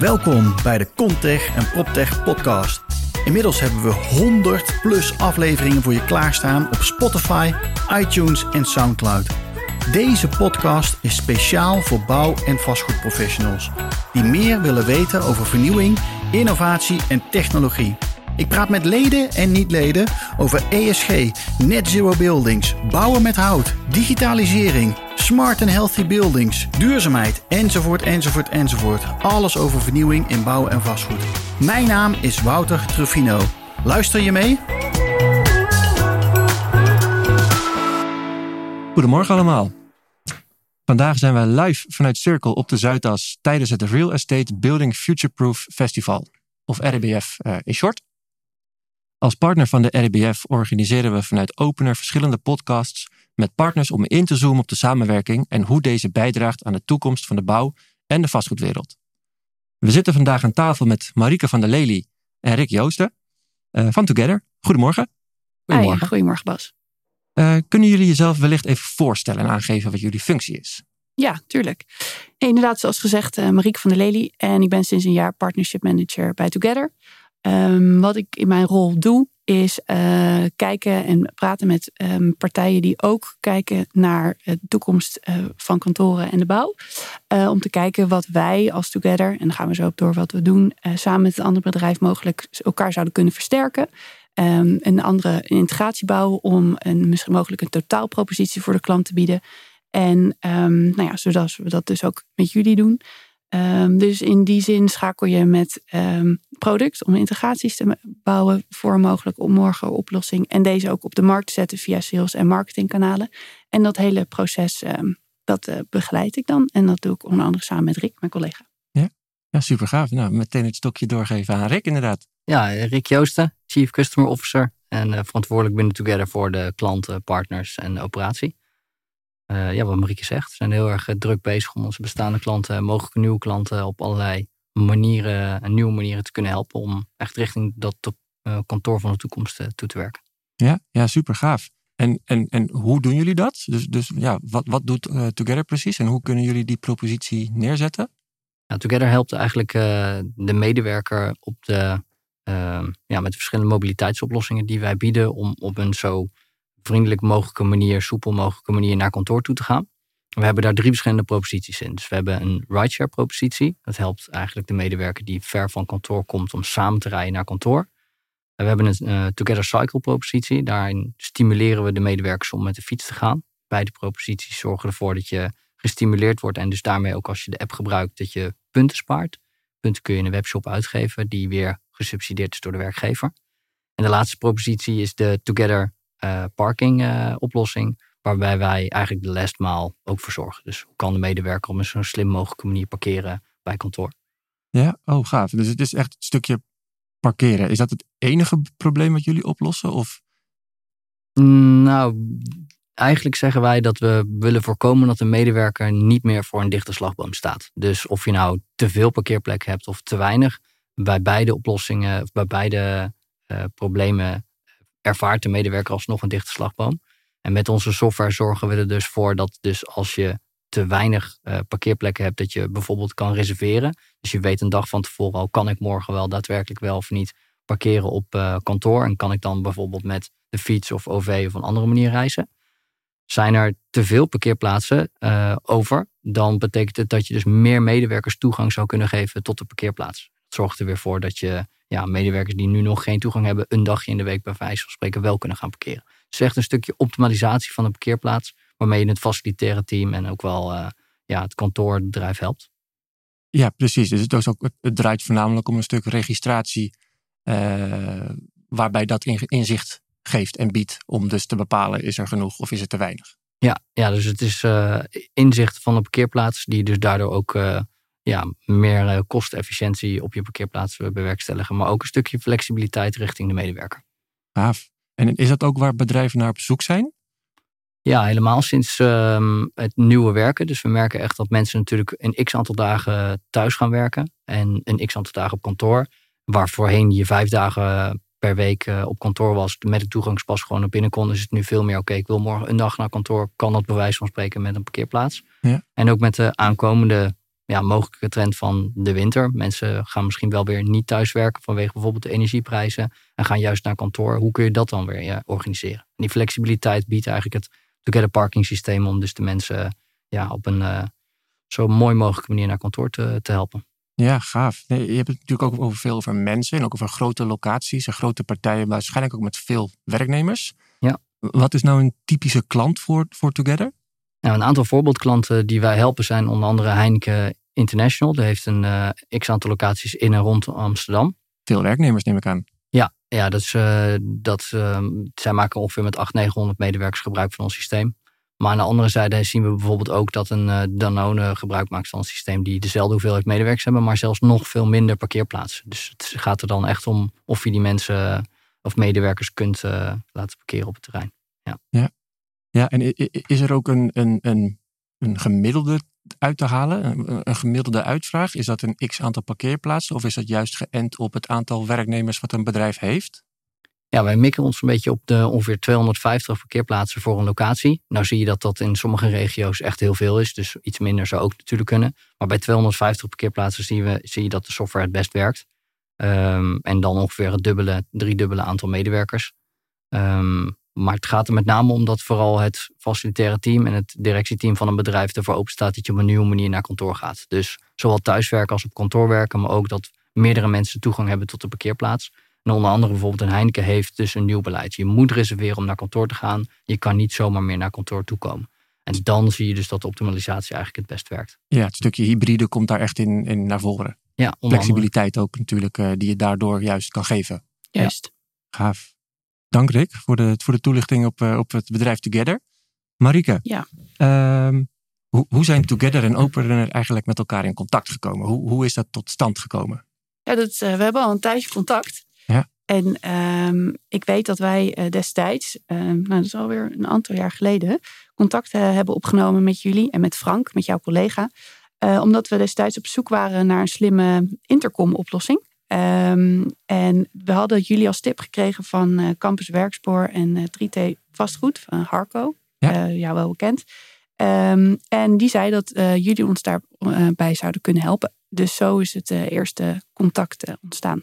Welkom bij de Contech en PropTech podcast. Inmiddels hebben we 100 plus afleveringen voor je klaarstaan op Spotify, iTunes en SoundCloud. Deze podcast is speciaal voor bouw- en vastgoedprofessionals die meer willen weten over vernieuwing, innovatie en technologie. Ik praat met leden en niet-leden over ESG, net zero buildings, bouwen met hout, digitalisering, smart and healthy buildings, duurzaamheid, enzovoort, enzovoort, enzovoort. Alles over vernieuwing in bouw en vastgoed. Mijn naam is Wouter Truffino. Luister je mee? Goedemorgen allemaal. Vandaag zijn wij live vanuit Circle op de Zuidas tijdens het Real Estate Building Futureproof Festival, of RBF uh, in short. Als partner van de RBF organiseren we vanuit Opener verschillende podcasts met partners om in te zoomen op de samenwerking en hoe deze bijdraagt aan de toekomst van de bouw en de vastgoedwereld. We zitten vandaag aan tafel met Marike van der Lely en Rick Joosten uh, van Together. Goedemorgen. Goedemorgen. Hi, goedemorgen Bas. Uh, kunnen jullie jezelf wellicht even voorstellen en aangeven wat jullie functie is? Ja, tuurlijk. inderdaad, zoals gezegd, uh, Marieke van der Lely. En ik ben sinds een jaar partnership manager bij Together. Um, wat ik in mijn rol doe, is uh, kijken en praten met um, partijen die ook kijken naar de toekomst uh, van kantoren en de bouw. Uh, om te kijken wat wij als Together, en dan gaan we zo op door wat we doen, samen met een ander bedrijf mogelijk elkaar zouden kunnen versterken. Um, een andere integratie bouwen om een, misschien mogelijk een totaalpropositie voor de klant te bieden. En nou ja, zodat we dat dus ook met jullie doen. Um, dus in die zin schakel je met um, product om integraties te bouwen voor een mogelijke morgen oplossing. En deze ook op de markt zetten via sales- en marketingkanalen. En dat hele proces, um, dat uh, begeleid ik dan. En dat doe ik onder andere samen met Rick, mijn collega. Ja, ja super gaaf. Nou, meteen het stokje doorgeven aan Rick inderdaad. Ja, Rick Joosten, Chief Customer Officer. En uh, verantwoordelijk binnen Together voor de klanten, partners en de operatie. Uh, ja, wat Marieke zegt, we zijn heel erg druk bezig om onze bestaande klanten, mogelijke nieuwe klanten, op allerlei manieren en nieuwe manieren te kunnen helpen om echt richting dat kantoor van de toekomst toe te werken. Ja, ja super gaaf. En, en, en hoe doen jullie dat? Dus, dus ja, wat, wat doet uh, Together precies en hoe kunnen jullie die propositie neerzetten? Nou, Together helpt eigenlijk de medewerker op de, ja, met de verschillende mobiliteitsoplossingen die wij bieden om op een zo vriendelijk mogelijke manier, soepel mogelijke manier naar kantoor toe te gaan. We hebben daar drie verschillende proposities in. Dus we hebben een rideshare propositie. Dat helpt eigenlijk de medewerker die ver van kantoor komt om samen te rijden naar kantoor. We hebben een uh, Together Cycle propositie. Daarin stimuleren we de medewerkers om met de fiets te gaan. Beide proposities zorgen ervoor dat je gestimuleerd wordt en dus daarmee ook als je de app gebruikt dat je punten spaart. Punten kun je in een webshop uitgeven die weer gesubsidieerd is door de werkgever. En de laatste propositie is de Together uh, parking uh, oplossing. Waarbij wij eigenlijk de last maal ook verzorgen. Dus hoe kan de medewerker op een zo slim mogelijke manier parkeren bij kantoor? Ja, oh gaaf. Dus het is echt het stukje parkeren. Is dat het enige probleem wat jullie oplossen? Of? Nou, eigenlijk zeggen wij dat we willen voorkomen dat een medewerker niet meer voor een dichte slagboom staat. Dus of je nou te veel parkeerplekken hebt of te weinig, bij beide oplossingen, of bij beide uh, problemen ervaart de medewerker alsnog een dichte slagboom. En met onze software zorgen we er dus voor dat dus als je te weinig uh, parkeerplekken hebt, dat je bijvoorbeeld kan reserveren. Dus je weet een dag van tevoren al, kan ik morgen wel daadwerkelijk wel of niet parkeren op uh, kantoor? En kan ik dan bijvoorbeeld met de fiets of OV of een andere manier reizen? Zijn er te veel parkeerplaatsen uh, over, dan betekent het dat je dus meer medewerkers toegang zou kunnen geven tot de parkeerplaats. Dat zorgt er weer voor dat je ja, medewerkers die nu nog geen toegang hebben, een dagje in de week bij wijze van spreken wel kunnen gaan parkeren. Dus echt een stukje optimalisatie van de parkeerplaats, waarmee je het facilitaire team en ook wel uh, ja, het kantoordrijf helpt. Ja, precies. Dus het, is ook, het draait voornamelijk om een stuk registratie, uh, waarbij dat inzicht geeft en biedt om dus te bepalen, is er genoeg of is het te weinig? Ja, ja dus het is uh, inzicht van de parkeerplaats, die dus daardoor ook ja, meer uh, kostefficiëntie op je parkeerplaats bewerkstelligen. Maar ook een stukje flexibiliteit richting de medewerker. Gaaf. En is dat ook waar bedrijven naar op zoek zijn? Ja, helemaal sinds um, het nieuwe werken. Dus we merken echt dat mensen natuurlijk een x aantal dagen thuis gaan werken. En een x aantal dagen op kantoor. Waar voorheen je vijf dagen per week op kantoor was. Met het toegangspas gewoon naar binnen kon. Is het nu veel meer oké, okay, ik wil morgen een dag naar kantoor. Kan dat bij wijze van spreken met een parkeerplaats. Ja. En ook met de aankomende ja, mogelijke trend van de winter. Mensen gaan misschien wel weer niet thuiswerken vanwege bijvoorbeeld de energieprijzen. En gaan juist naar kantoor. Hoe kun je dat dan weer ja, organiseren? En die flexibiliteit biedt eigenlijk het Together Parking systeem om dus de mensen ja, op een uh, zo mooi mogelijke manier naar kantoor te, te helpen. Ja, gaaf. Nee, je hebt het natuurlijk ook over veel over mensen en ook over grote locaties en grote partijen, waarschijnlijk ook met veel werknemers. Ja. Wat is nou een typische klant voor, voor Together? Nou, een aantal voorbeeldklanten die wij helpen zijn onder andere Heineken International. Die heeft een uh, x aantal locaties in en rond Amsterdam. Veel werknemers neem ik aan. Ja, ja dat is, uh, dat, uh, zij maken ongeveer met 800, 900 medewerkers gebruik van ons systeem. Maar aan de andere zijde zien we bijvoorbeeld ook dat een Danone gebruik maakt van een systeem die dezelfde hoeveelheid medewerkers hebben, maar zelfs nog veel minder parkeerplaatsen. Dus het gaat er dan echt om of je die mensen of medewerkers kunt laten parkeren op het terrein. Ja, ja. Ja en is er ook een, een, een, een gemiddelde uit te halen? Een, gemiddelde uitvraag? Is dat een x aantal parkeerplaatsen of is dat juist geënt op het aantal werknemers wat een bedrijf heeft? Ja, wij mikken ons een beetje op de ongeveer 250 parkeerplaatsen voor een locatie. Nou zie je dat dat in sommige regio's echt heel veel is. Dus iets minder zou ook natuurlijk kunnen. Maar bij 250 parkeerplaatsen zie, we, zie je dat de software het best werkt. Um, en dan ongeveer het dubbele, driedubbele aantal medewerkers. Um, maar het gaat er met name om dat vooral het facilitaire team en het directieteam van een bedrijf ervoor open staat dat je op een nieuwe manier naar kantoor gaat. Dus zowel thuiswerken als op kantoor werken, maar ook dat meerdere mensen toegang hebben tot de parkeerplaats. En onder andere bijvoorbeeld een Heineken heeft dus een nieuw beleid. Je moet reserveren om naar kantoor te gaan. Je kan niet zomaar meer naar kantoor toe komen. En dan zie je dus dat de optimalisatie eigenlijk het best werkt. Ja, het stukje hybride komt daar echt in, in naar voren. Ja, Flexibiliteit ook natuurlijk, uh, die je daardoor juist kan geven. Juist. Ja. Gaaf. Dank Rick voor de, voor de toelichting op, uh, op het bedrijf Together. Marike, ja. Uh, hoe, hoe zijn Together en Opener eigenlijk met elkaar in contact gekomen? Hoe, hoe is dat tot stand gekomen? Ja, dat, uh, we hebben al een tijdje contact. Ja. En um, ik weet dat wij uh, destijds, nou dat is alweer een aantal jaar geleden, contact hebben opgenomen met jullie en met Frank, met jouw collega. omdat we destijds op zoek waren naar een slimme intercom oplossing. Um, en we hadden jullie als tip gekregen van uh, Campus Werkspoor en uh, 3T Vastgoed van Harco, ja. uh, jou wel bekend. Um, en die zei dat jullie ons daarbij zouden kunnen helpen. Dus zo is het eerste contact ontstaan.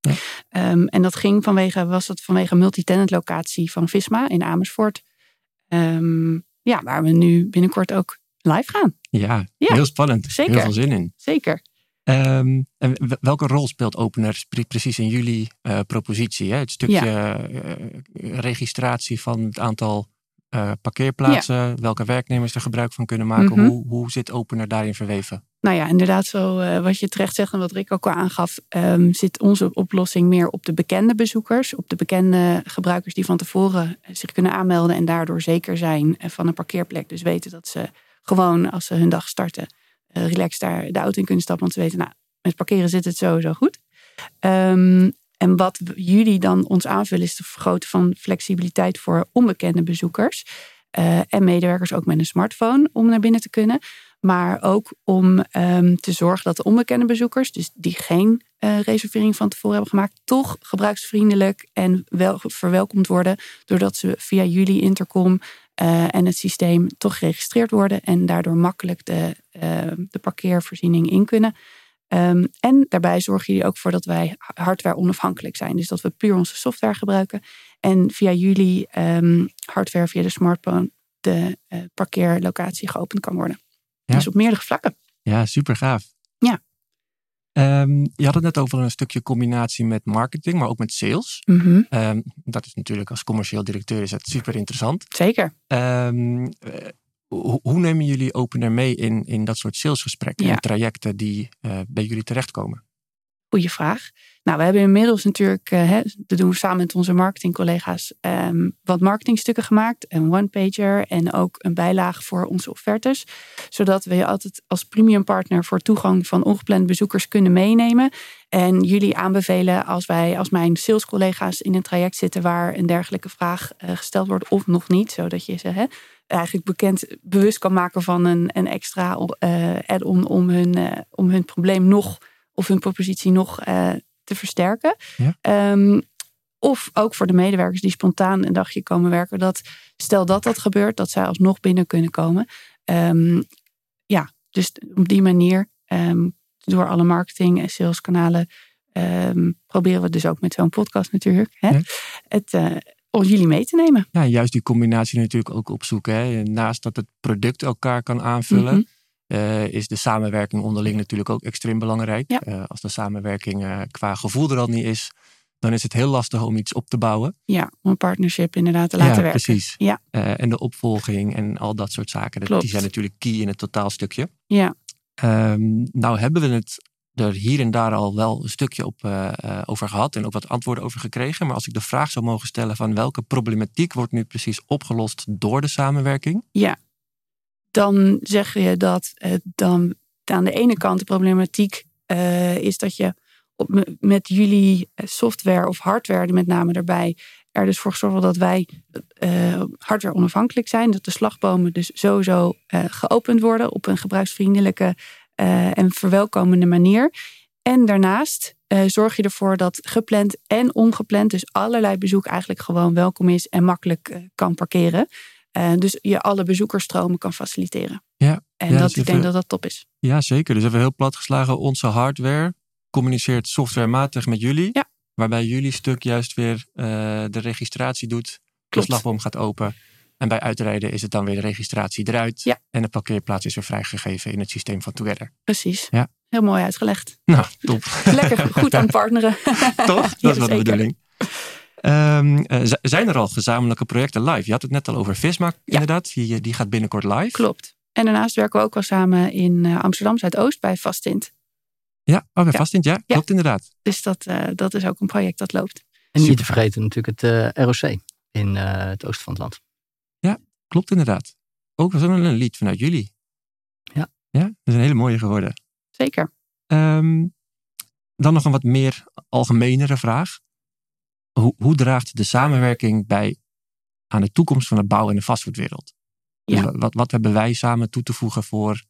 Ja. Um, en dat ging vanwege, was dat vanwege een multitenant locatie van Visma in Amersfoort. ja, waar we nu binnenkort ook live gaan. Ja, ja. heel spannend. Zeker. Heel veel zin in. Zeker. Um, en welke rol speelt Opener precies in jullie uh, propositie? Hè? Het stukje ja. uh, registratie van het aantal uh, parkeerplaatsen, ja. welke werknemers er gebruik van kunnen maken. Mm -hmm. hoe, hoe zit Opener daarin verweven? Nou ja, inderdaad, zo wat je terecht zegt en wat Rick ook al aangaf, um, zit onze oplossing meer op de bekende bezoekers, op de bekende gebruikers die van tevoren zich kunnen aanmelden en daardoor zeker zijn van een parkeerplek. Dus weten dat ze gewoon als ze hun dag starten uh, relaxed daar de auto in kunnen stappen. Want ze weten, nou, met parkeren zit het sowieso goed. Um, en wat jullie dan ons aanvullen is de vergroten van flexibiliteit voor onbekende bezoekers. Uh, en medewerkers ook met een smartphone om naar binnen te kunnen. Maar ook om um, te zorgen dat de onbekende bezoekers, dus die geen uh, reservering van tevoren hebben gemaakt, toch gebruiksvriendelijk en wel verwelkomd worden. Doordat ze via jullie intercom en het systeem toch geregistreerd worden en daardoor makkelijk de, de parkeervoorziening in kunnen. Um, en daarbij zorgen jullie ook voor dat wij hardware onafhankelijk zijn. Dus dat we puur onze software gebruiken. En via jullie um, hardware, via de smartphone, de uh, parkeerlocatie geopend kan worden. Ja. Dus op meerdere vlakken. Ja, super gaaf. Ja. Um, je had het net over een stukje combinatie met marketing, maar ook met sales. Mm -hmm. um, dat is natuurlijk als commercieel directeur is dat super interessant. Zeker. Um, uh, hoe, nemen jullie Opener mee in, in dat soort salesgesprekken Ja. en trajecten die uh, bij jullie terechtkomen? Goeie vraag. Nou, we hebben inmiddels natuurlijk, uh, hè, dat doen we samen met onze marketingcollega's, um, wat marketingstukken gemaakt. Een one-pager en ook een bijlage voor onze offertes. Zodat we je altijd als premium partner voor toegang van ongeplande bezoekers kunnen meenemen. En jullie aanbevelen als wij, als mijn salescollega's in een traject zitten waar een dergelijke vraag uh, gesteld wordt of nog niet. Zodat je ze hè, eigenlijk bekend, bewust kan maken van een, een extra uh, add-on om hun, om hun probleem nog of hun propositie nog uh, te versterken. Ja. Um, of ook voor de medewerkers die spontaan een dagje komen werken. Dat stel dat dat gebeurt, dat zij alsnog binnen kunnen komen. Um, ja, Dus op die manier, ehm, door alle marketing en saleskanalen, ehm, proberen we dus ook met zo'n podcast natuurlijk hè, Ja. het, eh, om jullie mee te nemen. Ja, juist die combinatie natuurlijk ook opzoeken. Hè. Naast dat het product elkaar kan aanvullen, Mhm. Eh, is de samenwerking onderling natuurlijk ook extreem belangrijk. Ja. Eh, als de samenwerking eh, qua gevoel er al niet is, dan is het heel lastig om iets op te bouwen. Ja, om een partnership inderdaad te laten ja, werken. precies. Ja. Eh, en de opvolging en al dat soort zaken, dat- Klopt. die zijn natuurlijk key in het totaalstukje. Ja, Ehm, nou hebben we het er hier en daar al wel een stukje op, over gehad en ook wat antwoorden over gekregen. Maar als ik de vraag zou mogen stellen van welke problematiek wordt nu precies opgelost door de samenwerking? Dan zeg je dat dan aan de ene kant de problematiek eh, is dat je op, me- met jullie eh, software of hardware met name daarbij er dus voor wordt dat wij eh, hardware onafhankelijk zijn. Dat de slagbomen dus sowieso geopend worden op een gebruiksvriendelijke en verwelkomende manier. En daarnaast zorg je ervoor dat gepland en ongepland, dus allerlei bezoek eigenlijk gewoon welkom is en makkelijk kan parkeren. Eh, dus je alle bezoekersstromen kan faciliteren. Ja, En ja, dat, dus ik denk dat dat top is. Ja, zeker. Dus even heel plat geslagen, onze hardware communiceert softwarematig met jullie. Ja. Waarbij jullie stuk juist weer eh, de registratie doet. De slagboom gaat open. En bij uitrijden is het dan weer de registratie eruit. Ja. En de parkeerplaats is weer vrijgegeven in het systeem van Together. Precies. Ja. Heel mooi uitgelegd. Nou, top. Lekker goed aan partneren. Toch? Dat Ja, is wel de bedoeling. Ehm, eh, zijn er al gezamenlijke projecten live? Je had het net al over Visma, inderdaad. Die, die gaat binnenkort live. Klopt. En daarnaast werken we ook wel samen in eh, Amsterdam Zuidoost bij Vastint. Ja, oh, bij Ja. Vastint, ja. Klopt inderdaad. Dus dat, eh, dat is ook een project dat loopt. En niet te vergeten natuurlijk het eh, ROC in eh, het oosten van het land. Klopt inderdaad. Ook was een een lied vanuit jullie. Ja. Ja, dat is een hele mooie geworden. Zeker. Ehm, dan nog een wat meer algemenere vraag. Hoe, hoe draagt de samenwerking bij aan de toekomst van de bouw- en de vastgoedwereld? Dus Ja. wat, wat hebben wij samen toe te voegen voor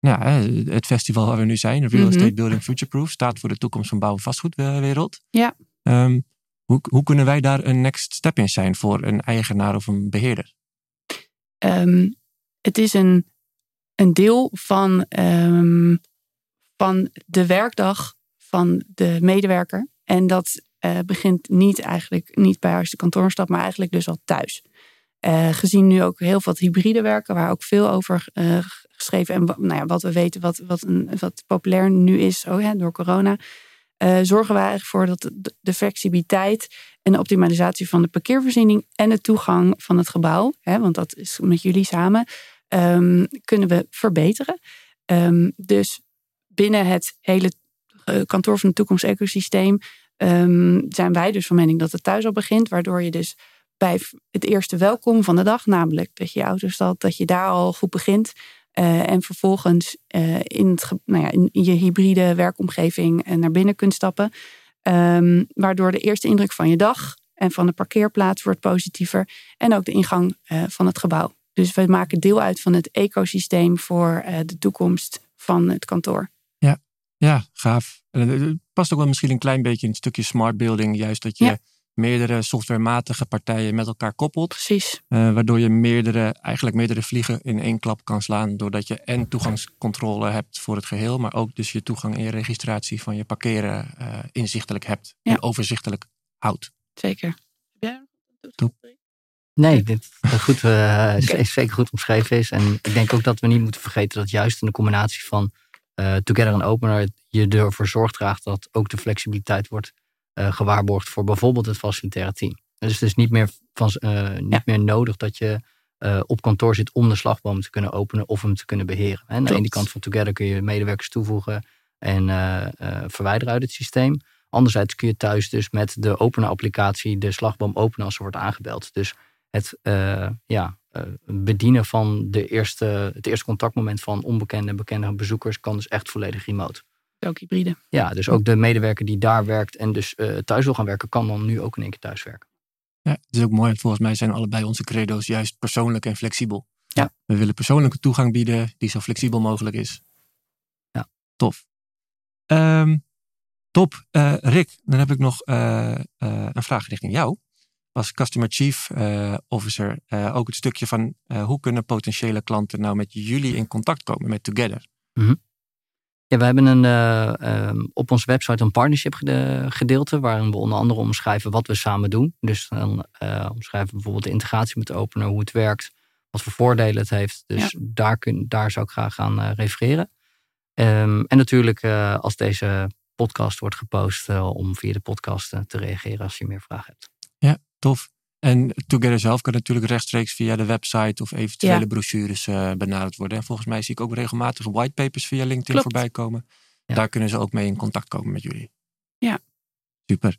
nou, hè, het festival waar we nu zijn? Real Mhm. Estate Building Futureproof staat voor de toekomst van bouw- en vastgoedwereld. Ja. Ehm, hoe, hoe kunnen wij daar een next step in zijn voor een eigenaar of een beheerder? Ehm, het is een, een deel van, ehm, van de werkdag van de medewerker. En dat eh, begint niet eigenlijk niet bij huis de kantoorstap, maar eigenlijk dus al thuis. Eh, gezien nu ook heel veel hybride werken, waar ook veel over eh, geschreven en nou ja, wat we weten, wat, wat, een, wat populair nu is oh, door corona, zorgen wij eigenlijk voor dat de, flexibiliteit en de optimalisatie van de parkeervoorziening en de toegang van het gebouw, hè, want dat is met jullie samen, ehm, kunnen we verbeteren. Ehm, dus binnen het hele kantoor van de toekomst ecosysteem ehm, zijn wij dus van mening dat het thuis al begint, waardoor je dus bij het eerste welkom van de dag, namelijk dat je auto stalt, dat je daar al goed begint. eh, en vervolgens eh, in, nou ja, in, je hybride werkomgeving eh, naar binnen kunt stappen. Ehm, waardoor de eerste indruk van je dag en van de parkeerplaats wordt positiever. En ook de ingang van het gebouw. Dus we maken deel uit van het ecosysteem voor de toekomst van het kantoor. Ja, gaaf. En Het past ook wel misschien een klein beetje in het stukje smart building. Juist dat je Ja. meerdere softwarematige partijen met elkaar koppelt. Precies. eh, waardoor je meerdere, eigenlijk meerdere vliegen in één klap kan slaan. Doordat je en toegangscontrole hebt voor het geheel. Maar ook dus je toegang en je registratie van je parkeren eh, inzichtelijk hebt. Ja. En overzichtelijk houdt. Zeker. Ja. Top. Nee, dit is goed, eh, is- is zeker goed omschreven is. En ik denk ook dat we niet moeten vergeten dat juist in de combinatie van eh, Together en Opener je ervoor zorg draagt dat ook de flexibiliteit wordt eh, gewaarborgd voor bijvoorbeeld het facilitaire team. Dus het is niet meer, van, eh, niet Ja. meer nodig dat je op kantoor zit om de slagboom te kunnen openen of hem te kunnen beheren. En aan de ene kant van Together kun je medewerkers toevoegen en verwijderen uit het systeem. Anderzijds kun je thuis dus met de opener-applicatie de slagboom openen als er wordt aangebeld. Dus het ja, bedienen van de eerste, het eerste contactmoment van onbekende en bekende bezoekers kan dus echt volledig remote. Ook hybride. Ja, dus ook de medewerker die daar werkt en dus eh, thuis wil gaan werken, kan dan nu ook in één keer thuis werken. Ja, het is ook mooi. Volgens mij zijn allebei onze credo's juist persoonlijk en flexibel. Ja. We willen persoonlijke toegang bieden die zo flexibel mogelijk is. Ja. Tof. Ehm, top. Eh, Rick, dan heb ik nog eh, eh, een vraag richting jou. Als Customer Chief eh, Officer eh, ook het stukje van eh, hoe kunnen potentiële klanten nou met jullie in contact komen met Together? Ja, we hebben een, eh, ehm, op onze website een partnership gede- gedeelte. Waarin we onder andere omschrijven wat we samen doen. Dus dan eh, omschrijven we bijvoorbeeld de integratie met Opener, hoe het werkt. Wat voor voordelen het heeft. Dus daar, kun, daar zou ik graag aan eh, refereren. Ehm, en natuurlijk eh, als deze podcast wordt gepost. om via de podcast te reageren als je meer vragen hebt. Tof. En Together zelf kan natuurlijk rechtstreeks via de website of eventuele Ja. brochures eh, benaderd worden. En volgens mij zie ik ook regelmatig whitepapers via LinkedIn Klopt. voorbij komen. Ja. Daar kunnen ze ook mee in contact komen met jullie. Ja. Super.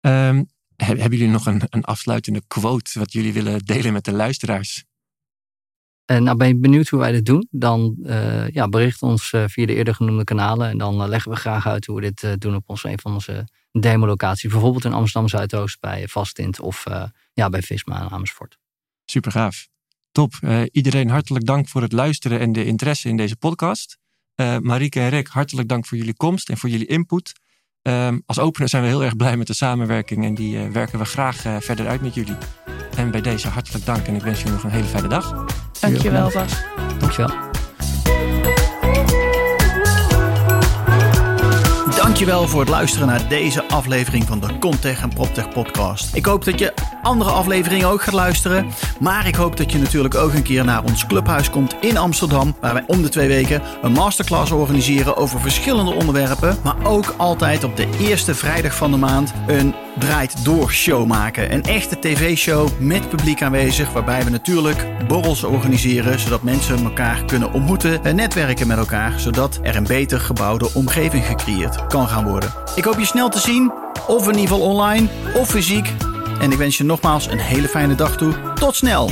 Ehm, he- hebben jullie nog een, een afsluitende quote wat jullie willen delen met de luisteraars? En nou, ben je benieuwd hoe wij dit doen? Dan eh, ja, bericht ons via de eerder genoemde kanalen. En dan leggen we graag uit hoe we dit doen op onze, een van onze demolocaties. Bijvoorbeeld in Amsterdam Zuidoost bij Vastint of eh, ja, bij Visma in Amersfoort. Super gaaf. Top. Eh, iedereen hartelijk dank voor het luisteren en de interesse in deze podcast. Eh Marieke en Rick, hartelijk dank voor jullie komst en voor jullie input. Ehm, als opener zijn we heel erg blij met de samenwerking en die eh, werken we graag eh, verder uit met jullie. En bij deze hartelijk dank en ik wens jullie nog een hele fijne dag. Dankjewel Bas. Dankjewel. Dankjewel voor het luisteren naar deze aflevering van de Contech en PropTech podcast. Ik hoop dat je andere afleveringen ook gaat luisteren. Maar ik hoop dat je natuurlijk ook een keer naar ons clubhuis komt in Amsterdam. Waar wij om de twee weken een masterclass organiseren over verschillende onderwerpen. Maar ook altijd op de eerste vrijdag van de maand een draait door show maken. Een echte tv-show met publiek aanwezig. Waarbij we natuurlijk borrels organiseren. Zodat mensen elkaar kunnen ontmoeten en netwerken met elkaar. Zodat er een beter gebouwde omgeving gecreëerd kan gaan worden. Ik hoop je snel te zien. Of in ieder geval online of fysiek. En ik wens je nogmaals een hele fijne dag toe. Tot snel!